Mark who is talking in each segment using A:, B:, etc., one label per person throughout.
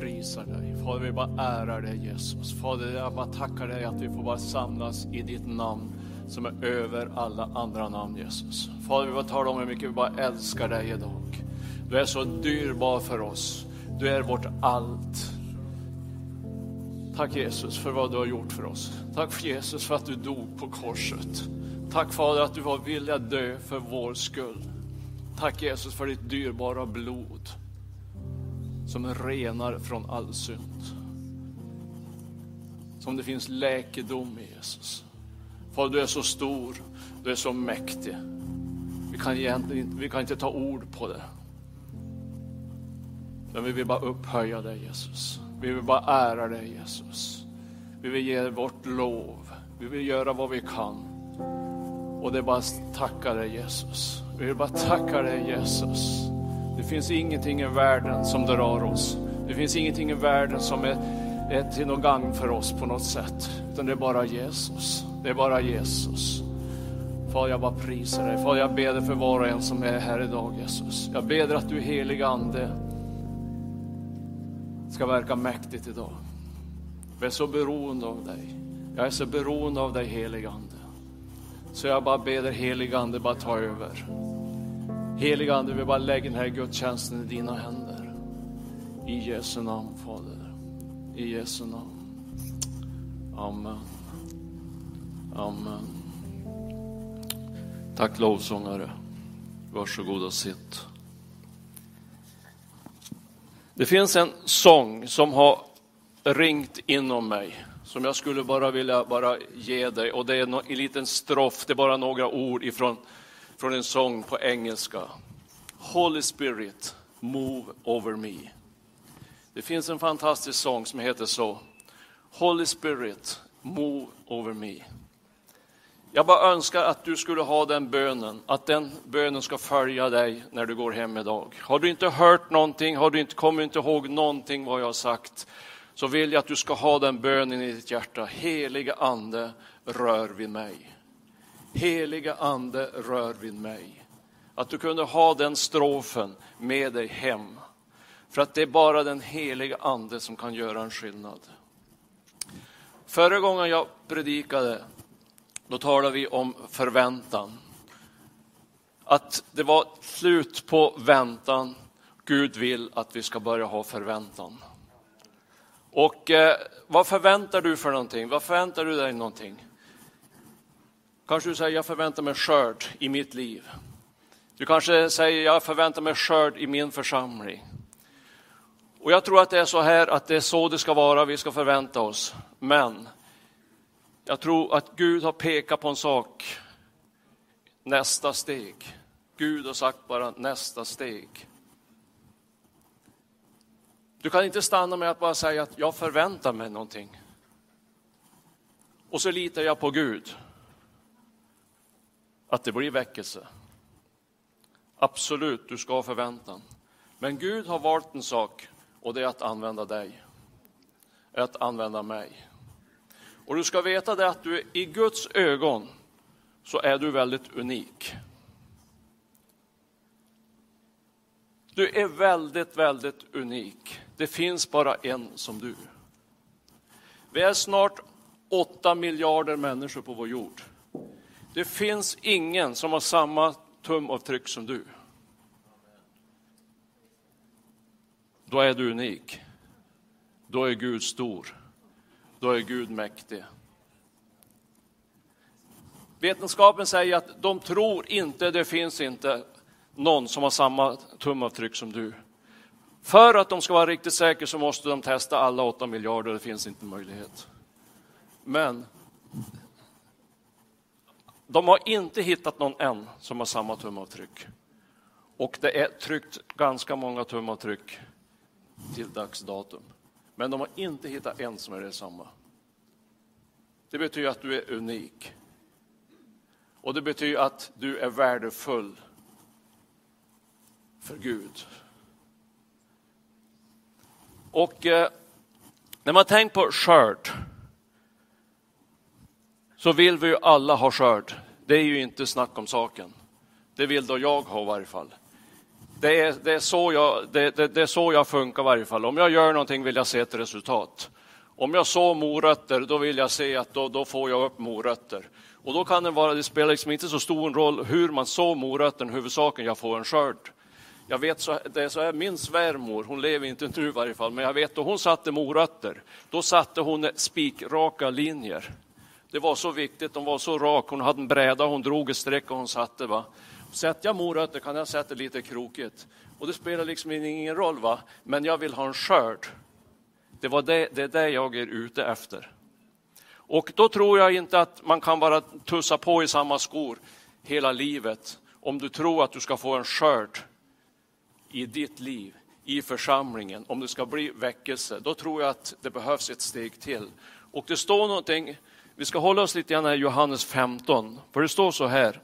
A: prisar dig. Fader vi bara ärar dig Jesus. Fader jag bara tackar dig att vi får bara samlas i ditt namn som är över alla andra namn Jesus. Fader vi bara talar om hur mycket vi bara älskar dig idag. Du är så dyrbar för oss. Du är vårt allt. Tack Jesus för vad du har gjort för oss. Tack för Jesus för att du dog på korset. Tack Fader att du var villig att dö för vår skull. Tack Jesus för ditt dyrbara blod som renar från all synd. Som det finns läkedom i Jesus. Fader du är så stor, du är så mäktig. Vi kan, egentligen inte, vi kan inte ta ord på det. Men vi vill bara upphöja dig Jesus. Vi vill bara ära dig Jesus. Vi vill ge dig vårt lov. Vi vill göra vad vi kan. Och det är bara att tacka dig Jesus. Vi vill bara tacka dig Jesus. Det finns ingenting i världen som drar oss. Det finns ingenting i världen som är, är till någon gang för oss på något sätt. Utan det är bara Jesus. Det är bara Jesus. Far, jag bara prisar dig. Far, jag ber dig för var och en som är här idag, Jesus. Jag ber dig att du heliga Ande ska verka mäktigt idag. Vi är så beroende av dig. Jag är så beroende av dig, heliga Ande. Så jag bara ber dig, heliga Ande, bara ta över. Heliga Ande, vi bara lägger den här gudstjänsten i dina händer. I Jesu namn, Fader. I Jesu namn. Amen. Amen. Tack lovsångare. Varsågod och sitt. Det finns en sång som har ringt inom mig som jag skulle bara vilja bara ge dig och det är en liten strof, det är bara några ord ifrån från en sång på engelska. Holy Spirit, move over me. Det finns en fantastisk sång som heter så. Holy Spirit, move over me. Jag bara önskar att du skulle ha den bönen, att den bönen ska följa dig när du går hem idag. Har du inte hört någonting, har du inte, kommer inte ihåg någonting vad jag har sagt, så vill jag att du ska ha den bönen i ditt hjärta. Heliga Ande, rör vid mig. Heliga Ande, rör vid mig. Att du kunde ha den strofen med dig hem. För att det är bara den heliga Ande som kan göra en skillnad. Förra gången jag predikade, då talade vi om förväntan. Att det var slut på väntan. Gud vill att vi ska börja ha förväntan. Och eh, vad förväntar du för någonting? Vad förväntar du dig någonting? Kanske du säger, jag förväntar mig skörd i mitt liv. Du kanske säger, jag förväntar mig skörd i min församling. Och jag tror att det är så här, att det är så det ska vara, vi ska förvänta oss. Men jag tror att Gud har pekat på en sak, nästa steg. Gud har sagt bara nästa steg. Du kan inte stanna med att bara säga att jag förväntar mig någonting. Och så litar jag på Gud. Att det blir väckelse. Absolut, du ska ha förväntan. Men Gud har valt en sak och det är att använda dig. Att använda mig. Och du ska veta det att du i Guds ögon så är du väldigt unik. Du är väldigt, väldigt unik. Det finns bara en som du. Vi är snart åtta miljarder människor på vår jord. Det finns ingen som har samma tumavtryck som du. Då är du unik. Då är Gud stor. Då är Gud mäktig. Vetenskapen säger att de tror inte, det finns inte någon som har samma tumavtryck som du. För att de ska vara riktigt säkra så måste de testa alla åtta miljarder, det finns inte möjlighet. Men de har inte hittat någon än som har samma tumavtryck. Och det är tryckt ganska många tumavtryck till dags datum. Men de har inte hittat en som är detsamma. Det betyder att du är unik. Och det betyder att du är värdefull för Gud. Och eh, när man tänker på skörd så vill vi ju alla ha skörd. Det är ju inte snack om saken. Det vill då jag ha i varje fall. Det är, det, är så jag, det, det, det är så jag funkar i varje fall. Om jag gör någonting vill jag se ett resultat. Om jag så morötter, då vill jag se att då, då får jag upp morötter. Och då kan det vara, det spelar liksom inte så stor roll hur man så morötten, huvudsaken jag får en skörd. Jag vet så, det är så här, min svärmor, hon lever inte nu i varje fall, men jag vet att hon satte morötter. Då satte hon spikraka linjer. Det var så viktigt, hon var så rak. Hon hade en bräda, hon drog ett streck och hon satte. Va? Sätter jag morötter kan jag sätta lite krokigt. Och det spelar liksom ingen roll, va? men jag vill ha en skörd. Det, var det, det är det jag är ute efter. Och då tror jag inte att man kan bara tussa på i samma skor hela livet om du tror att du ska få en skörd i ditt liv, i församlingen, om det ska bli väckelse. Då tror jag att det behövs ett steg till. Och det står någonting, vi ska hålla oss lite grann i Johannes 15, för det står så här.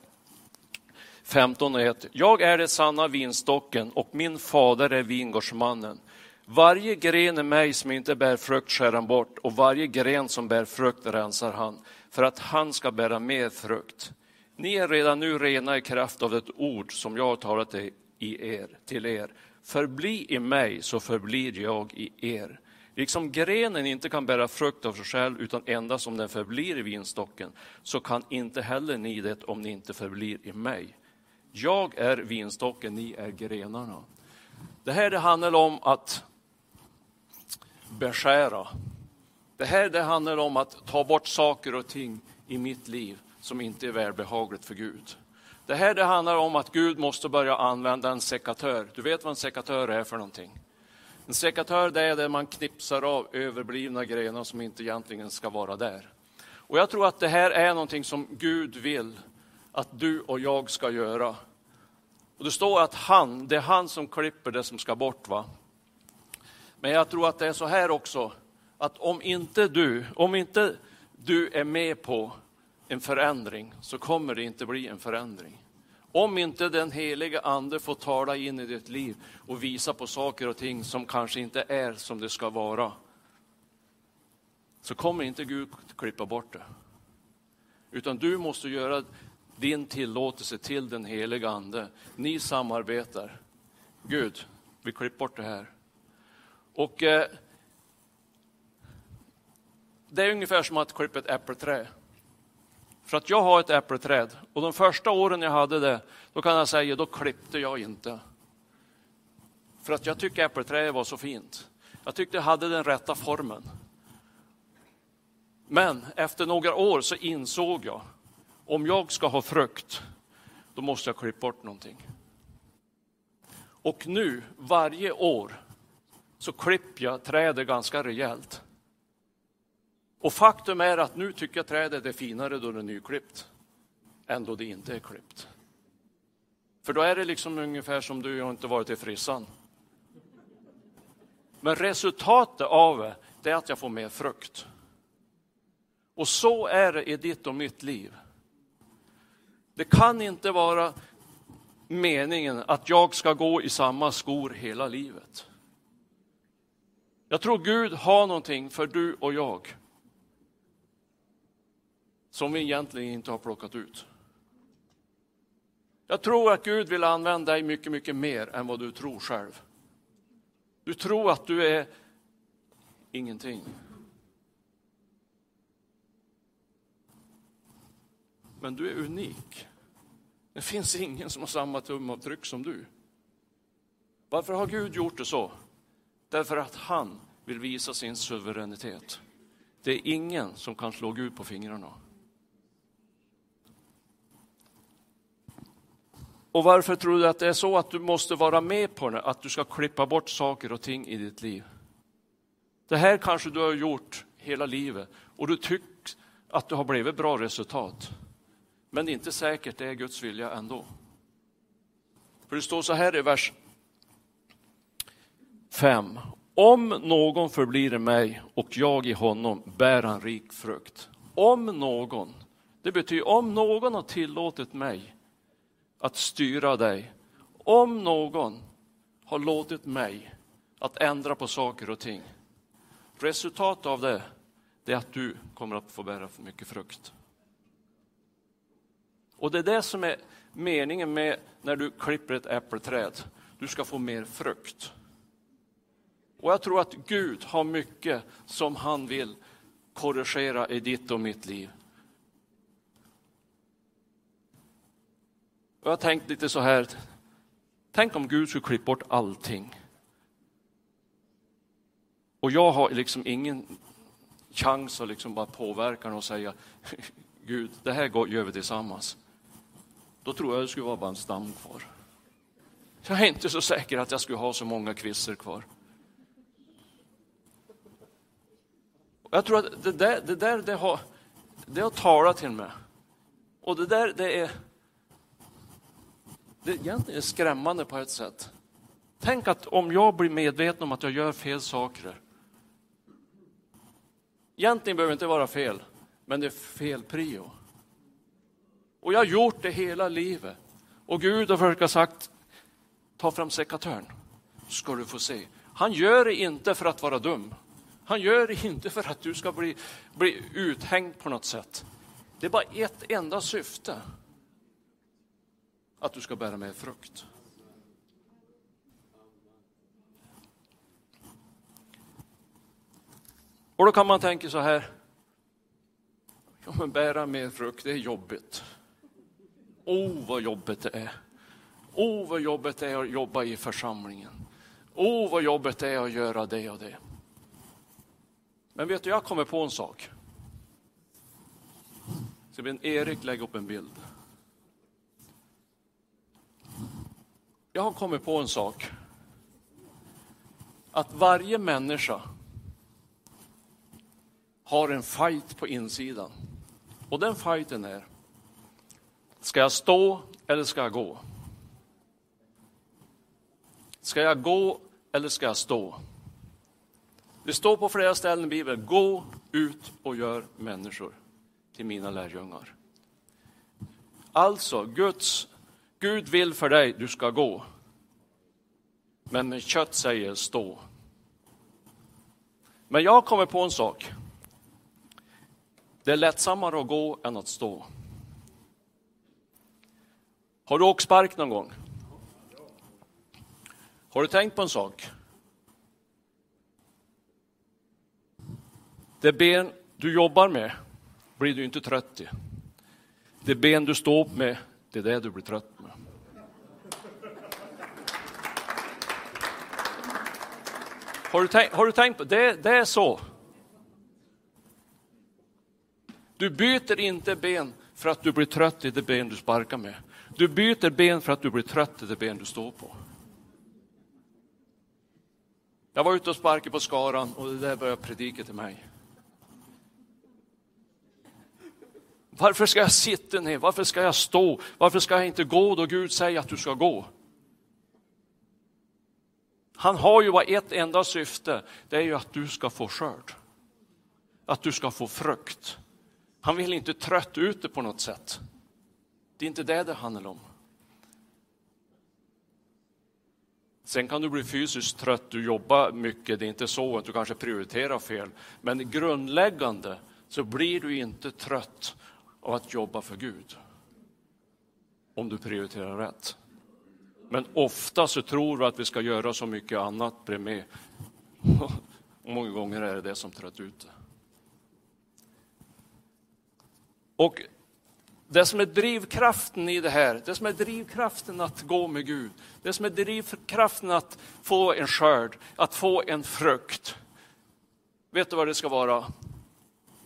A: 15 och 1. Jag är den sanna vinstocken och min fader är vingårdsmannen. Varje gren i mig som inte bär frukt skär han bort och varje gren som bär frukt rensar han för att han ska bära mer frukt. Ni är redan nu rena i kraft av ett ord som jag har talat i er, till er. Förbli i mig så förblir jag i er. Liksom grenen inte kan bära frukt av sig själv utan endast om den förblir i vinstocken så kan inte heller ni det om ni inte förblir i mig. Jag är vinstocken, ni är grenarna. Det här det handlar om att beskära. Det här det handlar om att ta bort saker och ting i mitt liv som inte är välbehagligt för Gud. Det här det handlar om att Gud måste börja använda en sekatör. Du vet vad en sekatör är för någonting? En sekatör det är där man knipsar av överblivna grenar som inte egentligen ska vara där. Och jag tror att det här är någonting som Gud vill att du och jag ska göra. Och det står att han, det är han som klipper det som ska bort. va? Men jag tror att det är så här också, att om inte du, om inte du är med på en förändring så kommer det inte bli en förändring. Om inte den heliga ande får tala in i ditt liv och visa på saker och ting som kanske inte är som det ska vara, så kommer inte Gud klippa bort det. Utan du måste göra din tillåtelse till den heliga ande. Ni samarbetar. Gud, vi klipper bort det här. Och eh, Det är ungefär som att klippa ett äppelträd. För att jag har ett äppelträd och de första åren jag hade det, då kan jag säga, då klippte jag inte. För att jag tyckte äppelträdet var så fint. Jag tyckte det hade den rätta formen. Men efter några år så insåg jag, om jag ska ha frukt, då måste jag klippa bort någonting. Och nu, varje år, så klipper jag trädet ganska rejält. Och faktum är att nu tycker jag trädet är finare då det är nyklippt än då det inte är klippt. För då är det liksom ungefär som du har inte varit i frissan. Men resultatet av det är att jag får mer frukt. Och så är det i ditt och mitt liv. Det kan inte vara meningen att jag ska gå i samma skor hela livet. Jag tror Gud har någonting för du och jag som vi egentligen inte har plockat ut. Jag tror att Gud vill använda dig mycket, mycket mer än vad du tror själv. Du tror att du är ingenting. Men du är unik. Det finns ingen som har samma tumavtryck som du. Varför har Gud gjort det så? Därför att han vill visa sin suveränitet. Det är ingen som kan slå Gud på fingrarna. Och varför tror du att det är så att du måste vara med på det, att du ska klippa bort saker och ting i ditt liv? Det här kanske du har gjort hela livet och du tycker att du har blivit bra resultat. Men det är inte säkert det är Guds vilja ändå. För det står så här i vers 5. Om någon förblir i mig och jag i honom bär han rik frukt. Om någon, det betyder om någon har tillåtit mig att styra dig. Om någon har låtit mig att ändra på saker och ting. Resultatet av det, det är att du kommer att få bära för mycket frukt. Och det är det som är meningen med när du klipper ett äppelträd. du ska få mer frukt. Och jag tror att Gud har mycket som han vill korrigera i ditt och mitt liv. Och jag har tänkt lite så här, tänk om Gud skulle klippa bort allting. Och jag har liksom ingen chans att liksom bara påverka och säga Gud, det här gör vi tillsammans. Då tror jag det skulle vara bara en stam kvar. Jag är inte så säker att jag skulle ha så många kvisser kvar. Jag tror att det där, det där det har, det har talat till mig. Och det där det är, det egentligen är skrämmande på ett sätt. Tänk att om jag blir medveten om att jag gör fel saker. Egentligen behöver det inte vara fel, men det är fel prio. Och jag har gjort det hela livet. Och Gud har försökt sagt, ta fram sekatören, ska du få se. Han gör det inte för att vara dum. Han gör det inte för att du ska bli, bli uthängd på något sätt. Det är bara ett enda syfte. Att du ska bära med frukt. Och då kan man tänka så här. Ja, men bära mer frukt, det är jobbigt. Oh, vad jobbigt det är. Oh, vad jobbigt det är att jobba i församlingen. Oh, vad jobbigt det är att göra det och det. Men vet du, jag kommer på en sak. Så Erik lägga upp en bild. Jag har kommit på en sak. Att varje människa har en fight på insidan. Och den fighten är, ska jag stå eller ska jag gå? Ska jag gå eller ska jag stå? Det står på flera ställen i Bibeln, gå ut och gör människor till mina lärjungar. Alltså, Guds, Gud vill för dig, du ska gå. Men med kött säger stå. Men jag kommer på en sak. Det är lättsammare att gå än att stå. Har du åkt spark någon gång? Har du tänkt på en sak? Det ben du jobbar med blir du inte trött i. Det ben du står med, det är det du blir trött med. Har du tänkt, har du tänkt på det? Det är så. Du byter inte ben för att du blir trött i det ben du sparkar med. Du byter ben för att du blir trött i det ben du står på. Jag var ute och sparkade på skaran och det där började predika till mig. Varför ska jag sitta ner? Varför ska jag stå? Varför ska jag inte gå då Gud säger att du ska gå? Han har ju bara ett enda syfte, det är ju att du ska få skörd. Att du ska få frukt. Han vill inte trött ut det på något sätt. Det är inte det det handlar om. Sen kan du bli fysiskt trött, du jobbar mycket, det är inte så att du kanske prioriterar fel. Men grundläggande så blir du inte trött av att jobba för Gud. Om du prioriterar rätt. Men ofta så tror vi att vi ska göra så mycket annat bredvid. Och många gånger är det det som trött ut det. Och det som är drivkraften i det här, det som är drivkraften att gå med Gud, det som är drivkraften att få en skörd, att få en frukt. Vet du vad det ska vara?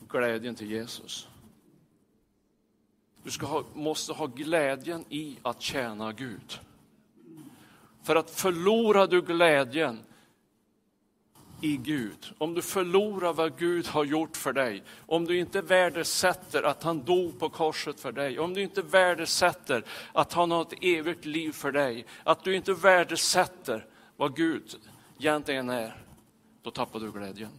A: Glädjen till Jesus. Du ska ha, måste ha glädjen i att tjäna Gud. För att förlorar du glädjen i Gud, om du förlorar vad Gud har gjort för dig, om du inte värdesätter att han dog på korset för dig, om du inte värdesätter att han har ett evigt liv för dig, att du inte värdesätter vad Gud egentligen är, då tappar du glädjen.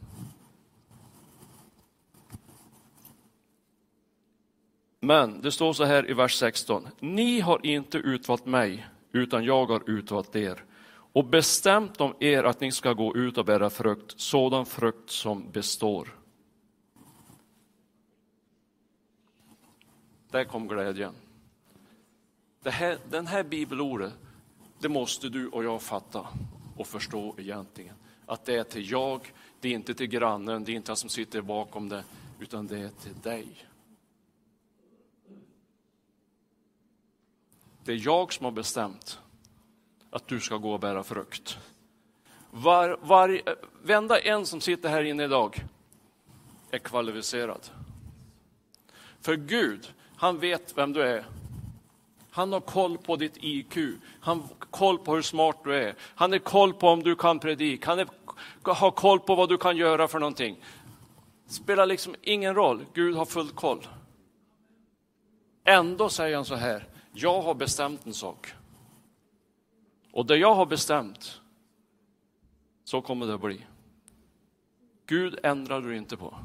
A: Men det står så här i vers 16. Ni har inte utvalt mig, utan jag har utvalt er och bestämt om er att ni ska gå ut och bära frukt, sådan frukt som består. Där kom glädjen. Det här, den här bibelordet, Det måste du och jag fatta och förstå egentligen. Att det är till jag, det är inte till grannen, det är inte han som sitter bakom det, utan det är till dig. Det är jag som har bestämt att du ska gå och bära frukt. Var, var, vända en som sitter här inne idag är kvalificerad. För Gud, han vet vem du är. Han har koll på ditt IQ, han har koll på hur smart du är. Han har koll på om du kan predika, han är, har koll på vad du kan göra för någonting. Det Spelar liksom ingen roll, Gud har full koll. Ändå säger han så här, jag har bestämt en sak. Och det jag har bestämt, så kommer det att bli. Gud ändrar du inte på.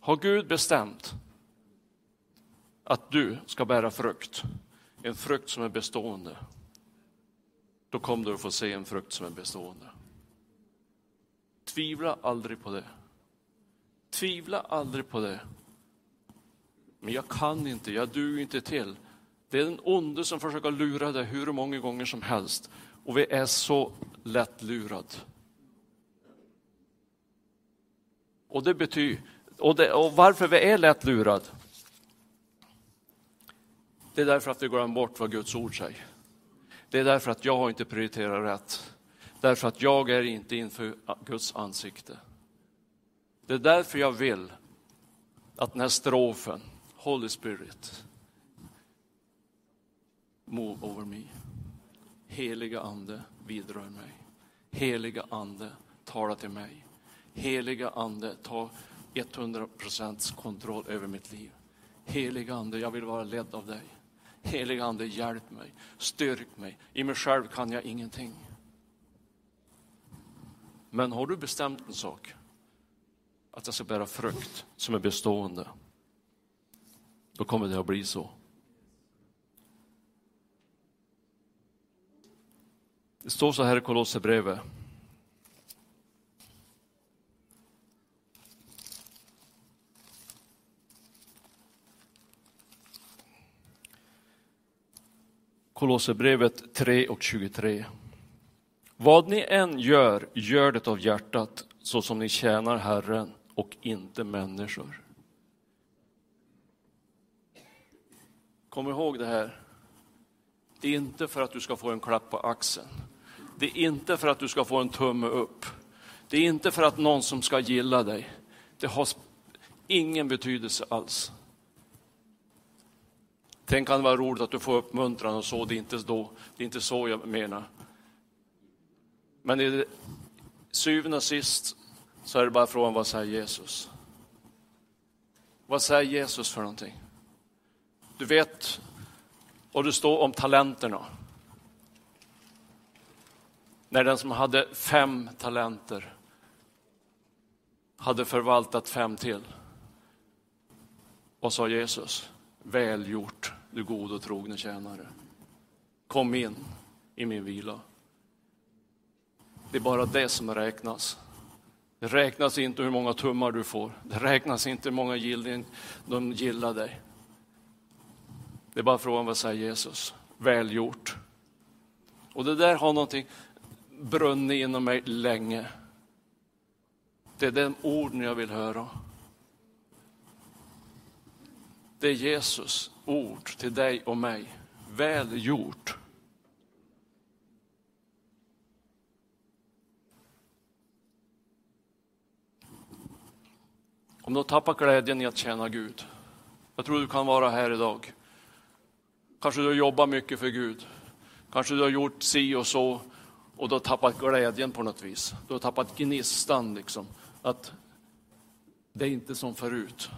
A: Har Gud bestämt att du ska bära frukt, en frukt som är bestående, då kommer du att få se en frukt som är bestående. Tvivla aldrig på det. Tvivla aldrig på det. Men jag kan inte, jag duger inte till. Det är den onde som försöker lura dig hur många gånger som helst. Och vi är så lätt lurade. Och det betyder, och, det, och varför vi är lätt lurade, det är därför att vi glömmer bort vad Guds ord säger. Det är därför att jag har inte prioriterat rätt. Därför att jag är inte inför Guds ansikte. Det är därför jag vill att den här strofen, Holy Spirit, move over me. Heliga Ande, vidrör mig. Heliga Ande, tala till mig. Heliga Ande, ta 100 kontroll över mitt liv. Heliga Ande, jag vill vara ledd av dig. Heliga Ande, hjälp mig, styrk mig. I mig själv kan jag ingenting. Men har du bestämt en sak, att jag ska bära frukt som är bestående, då kommer det att bli så. Det står så här i Kolosserbrevet. Kolosserbrevet 3 och 23. Vad ni än gör, gör det av hjärtat så som ni tjänar Herren och inte människor. Kom ihåg det här. Det är inte för att du ska få en klapp på axeln. Det är inte för att du ska få en tumme upp. Det är inte för att någon som ska gilla dig. Det har ingen betydelse alls. Tänk kan det vara roligt att du får uppmuntran och så, det är inte, då, det är inte så jag menar. Men i syvende och sist så är det bara frågan, vad säger Jesus? Vad säger Jesus för någonting? Du vet, och det står om talenterna. När den som hade fem talenter hade förvaltat fem till. Och sa Jesus? Väl gjort, du god och trogne tjänare. Kom in i min vila. Det är bara det som räknas. Det räknas inte hur många tummar du får. Det räknas inte hur många gillning de gillar dig. Det är bara frågan vad säger Jesus? Välgjort. Och det där har någonting brunnit inom mig länge. Det är den orden jag vill höra. Det är Jesus ord till dig och mig. Väl gjort. Om du har tappat glädjen i att tjäna Gud. Jag tror du kan vara här idag. Kanske du har jobbat mycket för Gud. Kanske du har gjort si och så och du har tappat glädjen på något vis. Du har tappat gnistan liksom. Att det är inte som förut.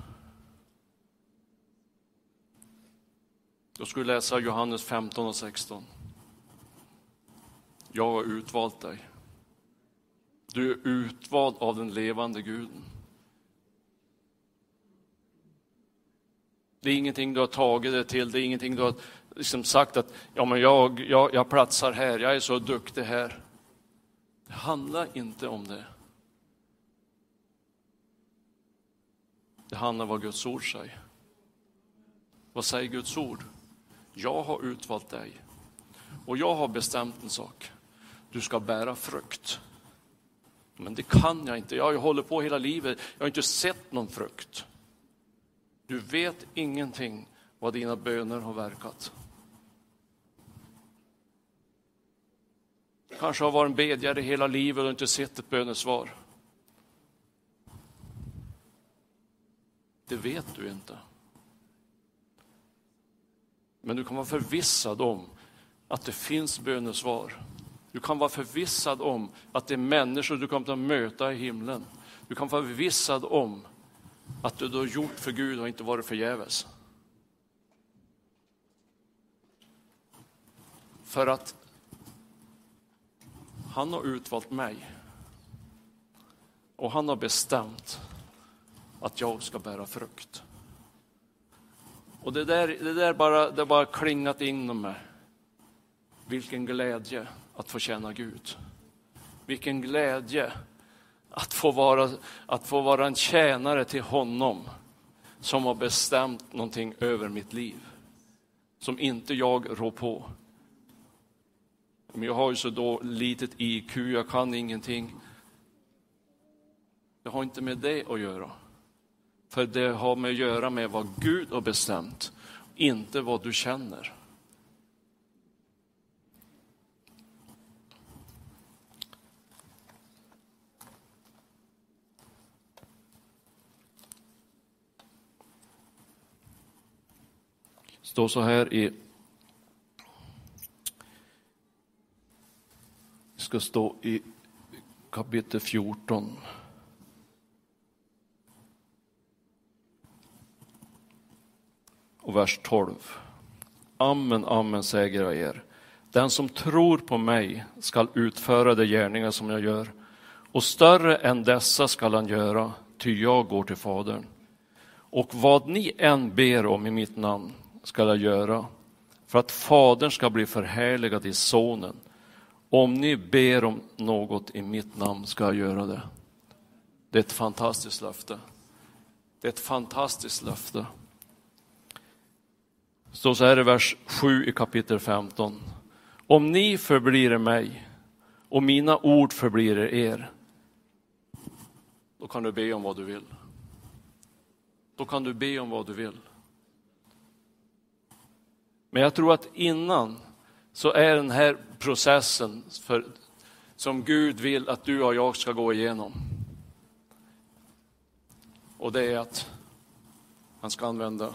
A: Jag skulle läsa Johannes 15 och 16. Jag har utvalt dig. Du är utvald av den levande guden. Det är ingenting du har tagit dig till, det är ingenting du har liksom sagt att ja, men jag, jag, jag platsar här, jag är så duktig här. Det handlar inte om det. Det handlar om vad Guds ord säger. Vad säger Guds ord? Jag har utvalt dig Och jag har bestämt en sak. Du ska bära frukt. Men det kan jag inte. Jag har ju hållit på hela livet. Jag har inte sett någon frukt. Du vet ingenting vad dina böner har verkat. Kanske har varit en bedjare hela livet och inte sett ett bönesvar. Det vet du inte. Men du kan vara förvissad om att det finns bönesvar. Du kan vara förvissad om att det är människor du kommer att möta i himlen. Du kan vara förvissad om att det du har gjort för Gud har inte varit förgäves. För att han har utvalt mig. Och han har bestämt att jag ska bära frukt. Och det där, det där bara, det bara klingat inom mig. Vilken glädje att få känna Gud. Vilken glädje att få vara, att få vara en tjänare till honom som har bestämt någonting över mitt liv. Som inte jag rår på. Men jag har ju så då litet IQ, jag kan ingenting. Det har inte med det att göra. För det har med att göra med vad Gud har bestämt, inte vad du känner. Står så här i Det ska stå i kapitel 14. och vers 12. Amen, amen säger jag er. Den som tror på mig skall utföra de gärningar som jag gör och större än dessa skall han göra, ty jag går till Fadern. Och vad ni än ber om i mitt namn skall jag göra för att Fadern ska bli förhärligad i Sonen. Om ni ber om något i mitt namn ska jag göra det. Det är ett fantastiskt löfte. Det är ett fantastiskt löfte. Det står så här i vers 7 i kapitel 15. Om ni förblir i mig och mina ord förblir i er, då kan du be om vad du vill. Då kan du be om vad du vill. Men jag tror att innan så är den här processen för, som Gud vill att du och jag ska gå igenom. Och det är att han ska använda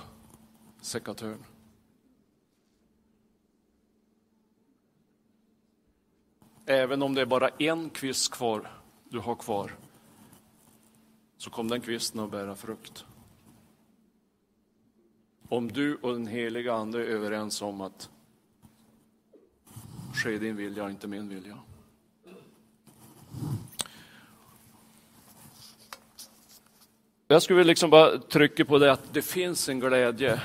A: sekatören. Även om det är bara en kvist kvar du har kvar, så kommer den kvisten att bära frukt. Om du och den heliga Ande är överens om att ske din vilja, inte min vilja. Jag skulle liksom bara trycka på det att det finns en glädje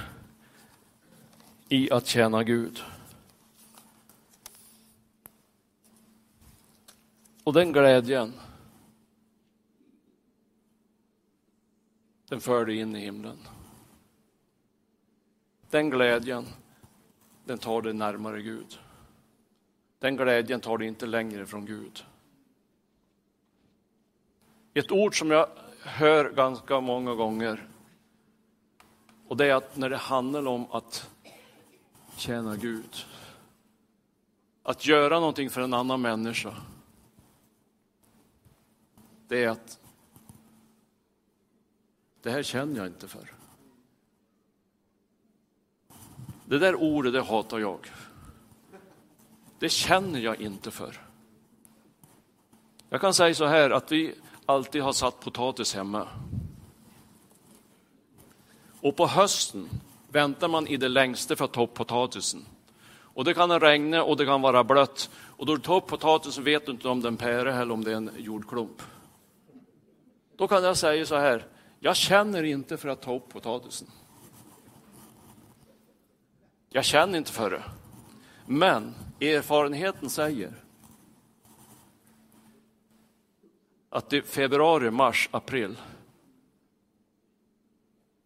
A: i att tjäna Gud. Och den glädjen, den för dig in i himlen. Den glädjen, den tar dig närmare Gud. Den glädjen tar dig inte längre från Gud. Ett ord som jag hör ganska många gånger, och det är att när det handlar om att tjäna Gud, att göra någonting för en annan människa, det är att det här känner jag inte för. Det där ordet, det hatar jag. Det känner jag inte för. Jag kan säga så här att vi alltid har satt potatis hemma. Och på hösten väntar man i det längsta för att ta upp potatisen. Och det kan regna och det kan vara blött. Och då du tar upp potatisen vet du inte om det är en päre eller om det är en jordklump. Då kan jag säga så här, jag känner inte för att ta upp potatisen. Jag känner inte för det. Men erfarenheten säger att i februari, mars, april,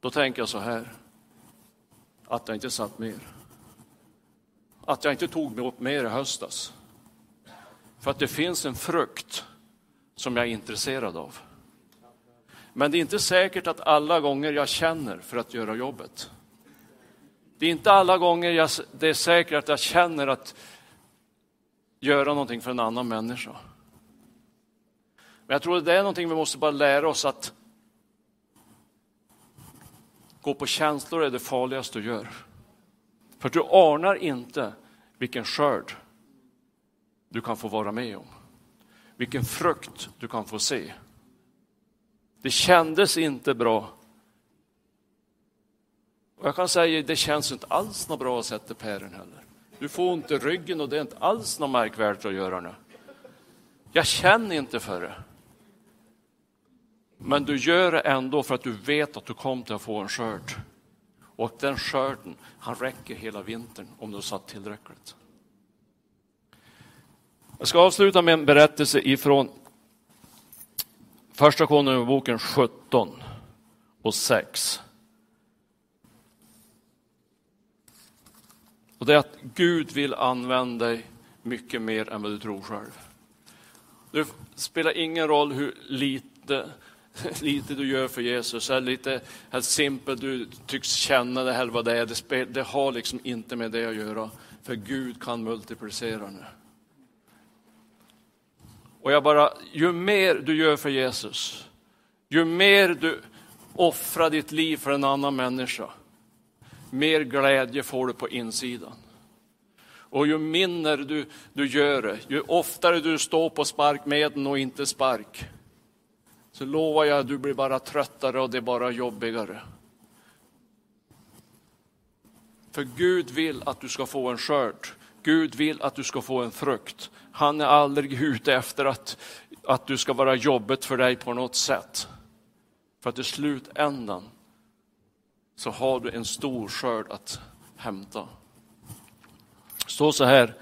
A: då tänker jag så här, att jag inte satt mer. att jag inte tog mig upp mer i höstas. För att det finns en frukt som jag är intresserad av. Men det är inte säkert att alla gånger jag känner för att göra jobbet. Det är inte alla gånger jag, det är säkert att jag känner att göra någonting för en annan människa. Men jag tror att det är någonting vi måste bara lära oss att gå på känslor är det farligaste du gör. För du anar inte vilken skörd du kan få vara med om. Vilken frukt du kan få se. Det kändes inte bra. Och jag kan säga, det känns inte alls något bra att sätta päron heller. Du får ont i ryggen och det är inte alls något märkvärdigt att göra nu. Jag känner inte för det. Men du gör det ändå för att du vet att du kommer att få en skörd. Och den skörden, han räcker hela vintern om du har satt tillräckligt. Jag ska avsluta med en berättelse ifrån Första Konungaboken 17 och 6. Och det är att Gud vill använda dig mycket mer än vad du tror själv. Det spelar ingen roll hur lite, lite du gör för Jesus, eller lite hur simpelt du tycks känna det, eller vad det är. Det, spel, det har liksom inte med det att göra, för Gud kan multiplicera nu. Och jag bara, ju mer du gör för Jesus, ju mer du offrar ditt liv för en annan människa, mer glädje får du på insidan. Och ju mindre du, du gör det, ju oftare du står på sparkmedlen och inte spark, så lovar jag att du blir bara tröttare och det är bara jobbigare. För Gud vill att du ska få en skörd. Gud vill att du ska få en frukt. Han är aldrig ute efter att, att du ska vara jobbet för dig på något sätt. För att i slutändan så har du en stor skörd att hämta. Det står så här,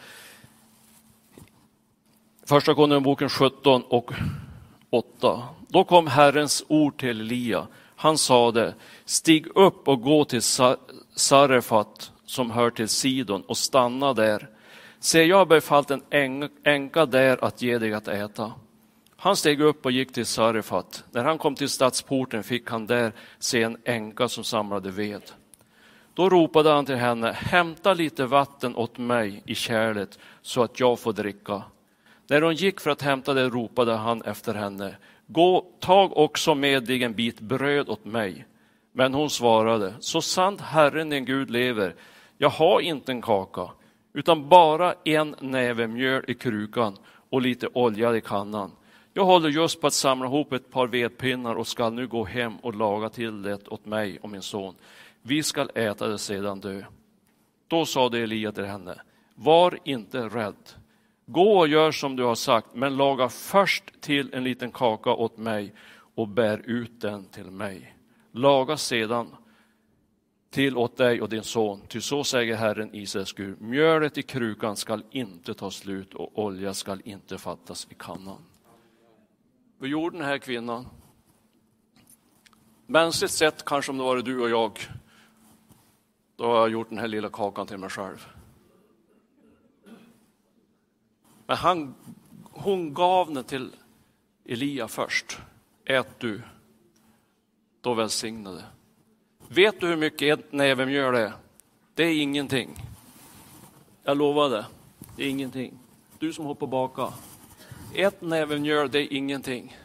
A: Första Konungaboken 17 och 8. Då kom Herrens ord till Elia. Han sade, stig upp och gå till Sarefat som hör till Sidon och stanna där. Se, jag har befallt en änka där att ge dig att äta. Han steg upp och gick till Sarefat. När han kom till stadsporten fick han där se en änka som samlade ved. Då ropade han till henne, hämta lite vatten åt mig i kärlet så att jag får dricka. När hon gick för att hämta det ropade han efter henne, gå, tag också med dig en bit bröd åt mig. Men hon svarade, så sant Herren din Gud lever, jag har inte en kaka, utan bara en näve mjöl i krukan och lite olja i kannan. Jag håller just på att samla ihop ett par vedpinnar och skall nu gå hem och laga till det åt mig och min son. Vi skall äta det sedan dö. Då sade Elia till henne, var inte rädd. Gå och gör som du har sagt, men laga först till en liten kaka åt mig och bär ut den till mig. Laga sedan till åt dig och din son, ty så säger Herren Israels Gud, mjölet i krukan skall inte ta slut och olja skall inte fattas i kannan. Vad gjorde den här kvinnan? Mänskligt sett, kanske om det var du och jag, då har jag gjort den här lilla kakan till mig själv. Men han, hon gav den till Elia först. Ät du, då välsignade. Vet du hur mycket ett näve mjöl är? Det är ingenting. Jag lovar det. Det är ingenting. Du som hoppar baka. Ett näve mjöl, det är ingenting.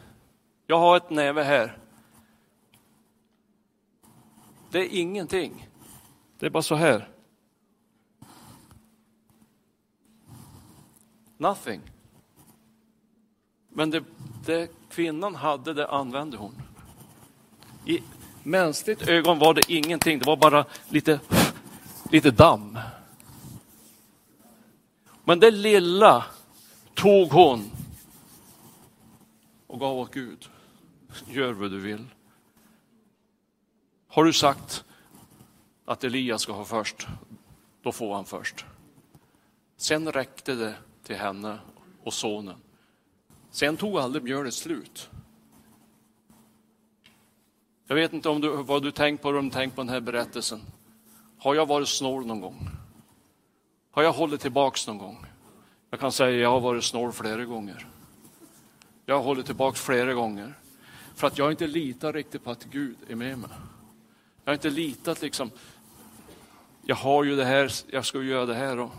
A: Jag har ett näve här. Det är ingenting. Det är bara så här. Nothing. Men det, det kvinnan hade, det använde hon. I mänskligt ögon var det ingenting, det var bara lite, lite damm. Men det lilla tog hon och gav åt Gud. Gör vad du vill. Har du sagt att Elias ska ha först, då får han först. Sen räckte det till henne och sonen. Sen tog aldrig mjölet slut. Jag vet inte om du, vad du tänkt på, om du tänkt på den här berättelsen. Har jag varit snål någon gång? Har jag hållit tillbaks någon gång? Jag kan säga att jag har varit snål flera gånger. Jag har hållit tillbaka flera gånger. För att jag inte litar riktigt på att Gud är med mig. Jag har inte litat liksom, jag har ju det här, jag ska ju göra det här. Och...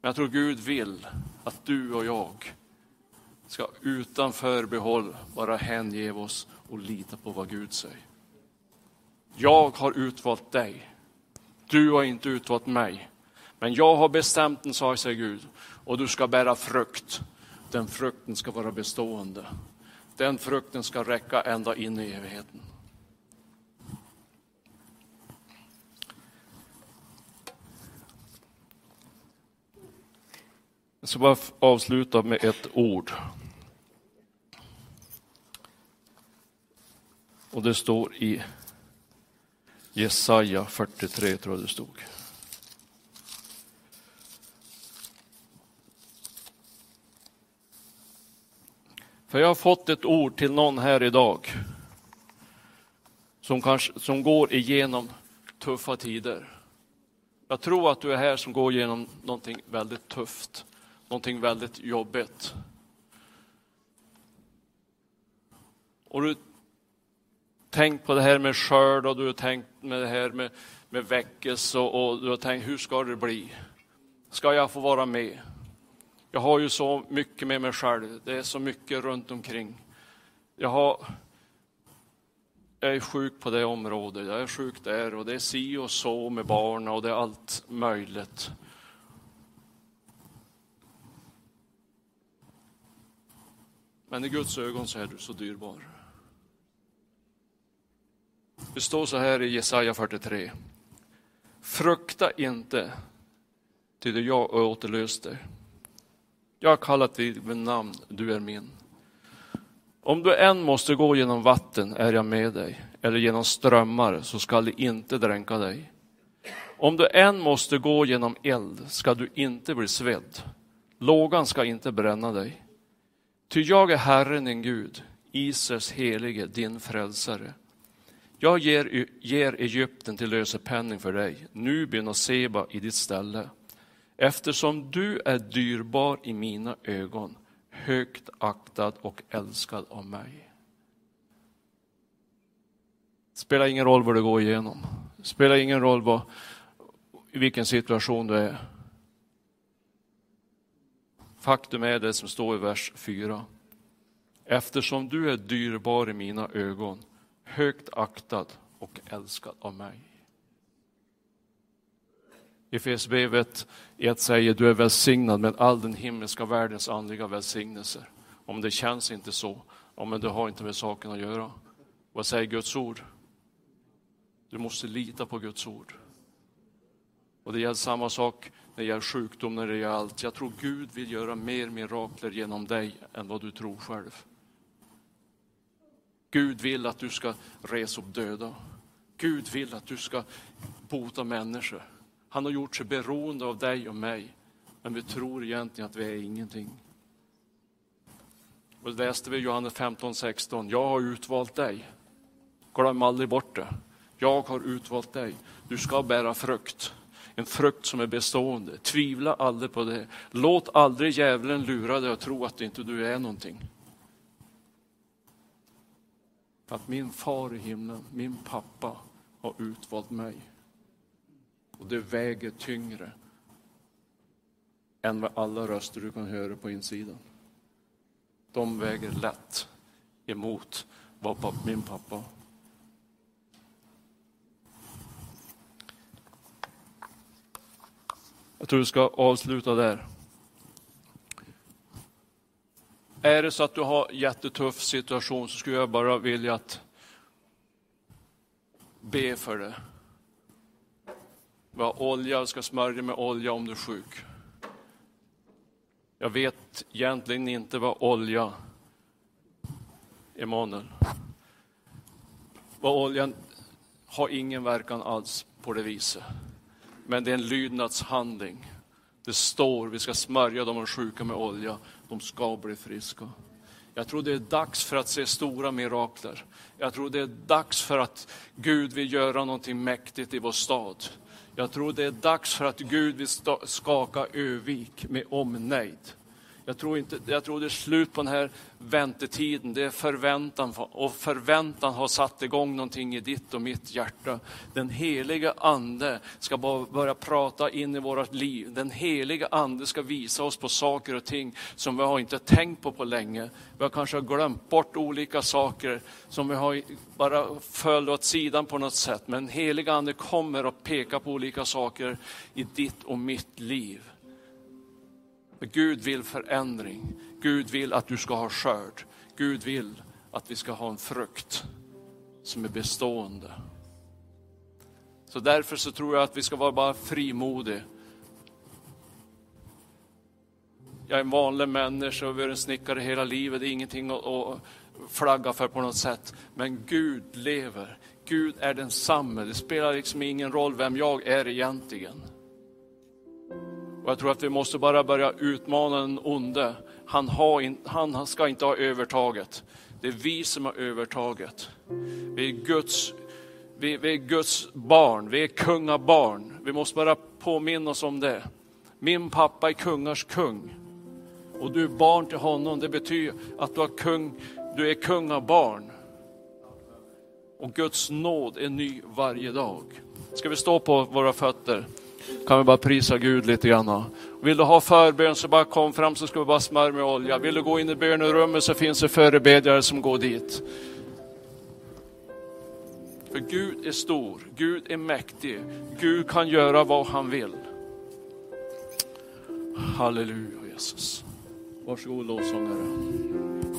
A: Men jag tror Gud vill att du och jag ska utan förbehåll bara hänge oss och lita på vad Gud säger. Jag har utvalt dig. Du har inte utvalt mig. Men jag har bestämt en sak, säger Gud, och du ska bära frukt. Den frukten ska vara bestående. Den frukten ska räcka ända in i evigheten. Jag ska bara avsluta med ett ord. Och det står i Jesaja 43, tror jag det stod. För jag har fått ett ord till någon här idag som, kanske, som går igenom tuffa tider. Jag tror att du är här som går igenom någonting väldigt tufft, någonting väldigt jobbigt. Och du tänkt på det här med skörd och du har tänkt med det här med, med väckelse och, och du har tänkt hur ska det bli? Ska jag få vara med? Jag har ju så mycket med mig själv. Det är så mycket runt omkring. Jag, har, jag är sjuk på det området, jag är sjuk där och det är si och så med barnen och det är allt möjligt. Men i Guds ögon så är du så dyrbar. Det står så här i Jesaja 43. Frukta inte, ty jag har återlöst dig. Jag har kallat dig med namn, du är min. Om du än måste gå genom vatten är jag med dig, eller genom strömmar så skall det inte dränka dig. Om du än måste gå genom eld ska du inte bli svedd, lågan ska inte bränna dig. Ty jag är Herren din Gud, Israels helige, din frälsare. Jag ger, ger Egypten till lösepenning för dig, Nubien och Seba i ditt ställe. Eftersom du är dyrbar i mina ögon, högt aktad och älskad av mig. Det Spelar ingen roll vad du går igenom. det Spelar ingen roll vad, i vilken situation du är. Faktum är det som står i vers 4. Eftersom du är dyrbar i mina ögon, högt aktad och älskad av mig. I Efesierbrevet 1 säger du är välsignad med all den himmelska världens andliga välsignelser. Om det känns inte så, ja, men det har inte med saken att göra. Vad säger Guds ord? Du måste lita på Guds ord. Och det gäller samma sak när det gäller sjukdom, när det gäller allt. Jag tror Gud vill göra mer mirakler genom dig än vad du tror själv. Gud vill att du ska resa upp döda. Gud vill att du ska bota människor. Han har gjort sig beroende av dig och mig. Men vi tror egentligen att vi är ingenting. Och det läste vi i Johannes 15, 16. Jag har utvalt dig. Glöm aldrig bort det. Jag har utvalt dig. Du ska bära frukt. En frukt som är bestående. Tvivla aldrig på det. Låt aldrig djävulen lura dig och tro att inte du är någonting. Att min far i himlen, min pappa, har utvalt mig. Och det väger tyngre än vad alla röster du kan höra på insidan. De väger lätt emot vad min pappa Jag tror vi ska avsluta där. Är det så att du har en jättetuff situation så skulle jag bara vilja att be för det. Vi har olja, vi ska smörja med olja om du är sjuk. Jag vet egentligen inte vad olja, Emanuel, vad oljan har ingen verkan alls på det viset. Men det är en lydnadshandling. Det står, vi ska smörja de sjuka med olja de ska bli friska. Jag tror det är dags för att se stora mirakler. Jag tror det är dags för att Gud vill göra någonting mäktigt i vår stad. Jag tror det är dags för att Gud vill skaka Övik med omnejd. Jag tror, inte, jag tror det är slut på den här väntetiden. Det är förväntan och förväntan har satt igång någonting i ditt och mitt hjärta. Den heliga ande ska börja prata in i vårt liv. Den heliga ande ska visa oss på saker och ting som vi har inte tänkt på på länge. Vi har kanske glömt bort olika saker som vi har bara följt åt sidan på något sätt. Men den heliga ande kommer att peka på olika saker i ditt och mitt liv. Gud vill förändring. Gud vill att du ska ha skörd. Gud vill att vi ska ha en frukt som är bestående. Så därför så tror jag att vi ska vara bara frimodiga. Jag är en vanlig människa och har varit snickare hela livet. Det är ingenting att flagga för på något sätt. Men Gud lever. Gud är densamme. Det spelar liksom ingen roll vem jag är egentligen. Och jag tror att vi måste bara börja utmana den onde. Han, har in, han ska inte ha övertaget. Det är vi som har övertaget. Vi är Guds, vi, vi är Guds barn, vi är kungabarn. Vi måste bara påminna oss om det. Min pappa är kungars kung. Och du är barn till honom, det betyder att du, har kung, du är kungabarn. Och Guds nåd är ny varje dag. Ska vi stå på våra fötter? Kan vi bara prisa Gud lite grann. Vill du ha förbön så bara kom fram så ska vi bara smörja med olja. Vill du gå in i bönerummet så finns det förebedjare som går dit. För Gud är stor, Gud är mäktig, Gud kan göra vad han vill. Halleluja Jesus. Varsågod lovsångare.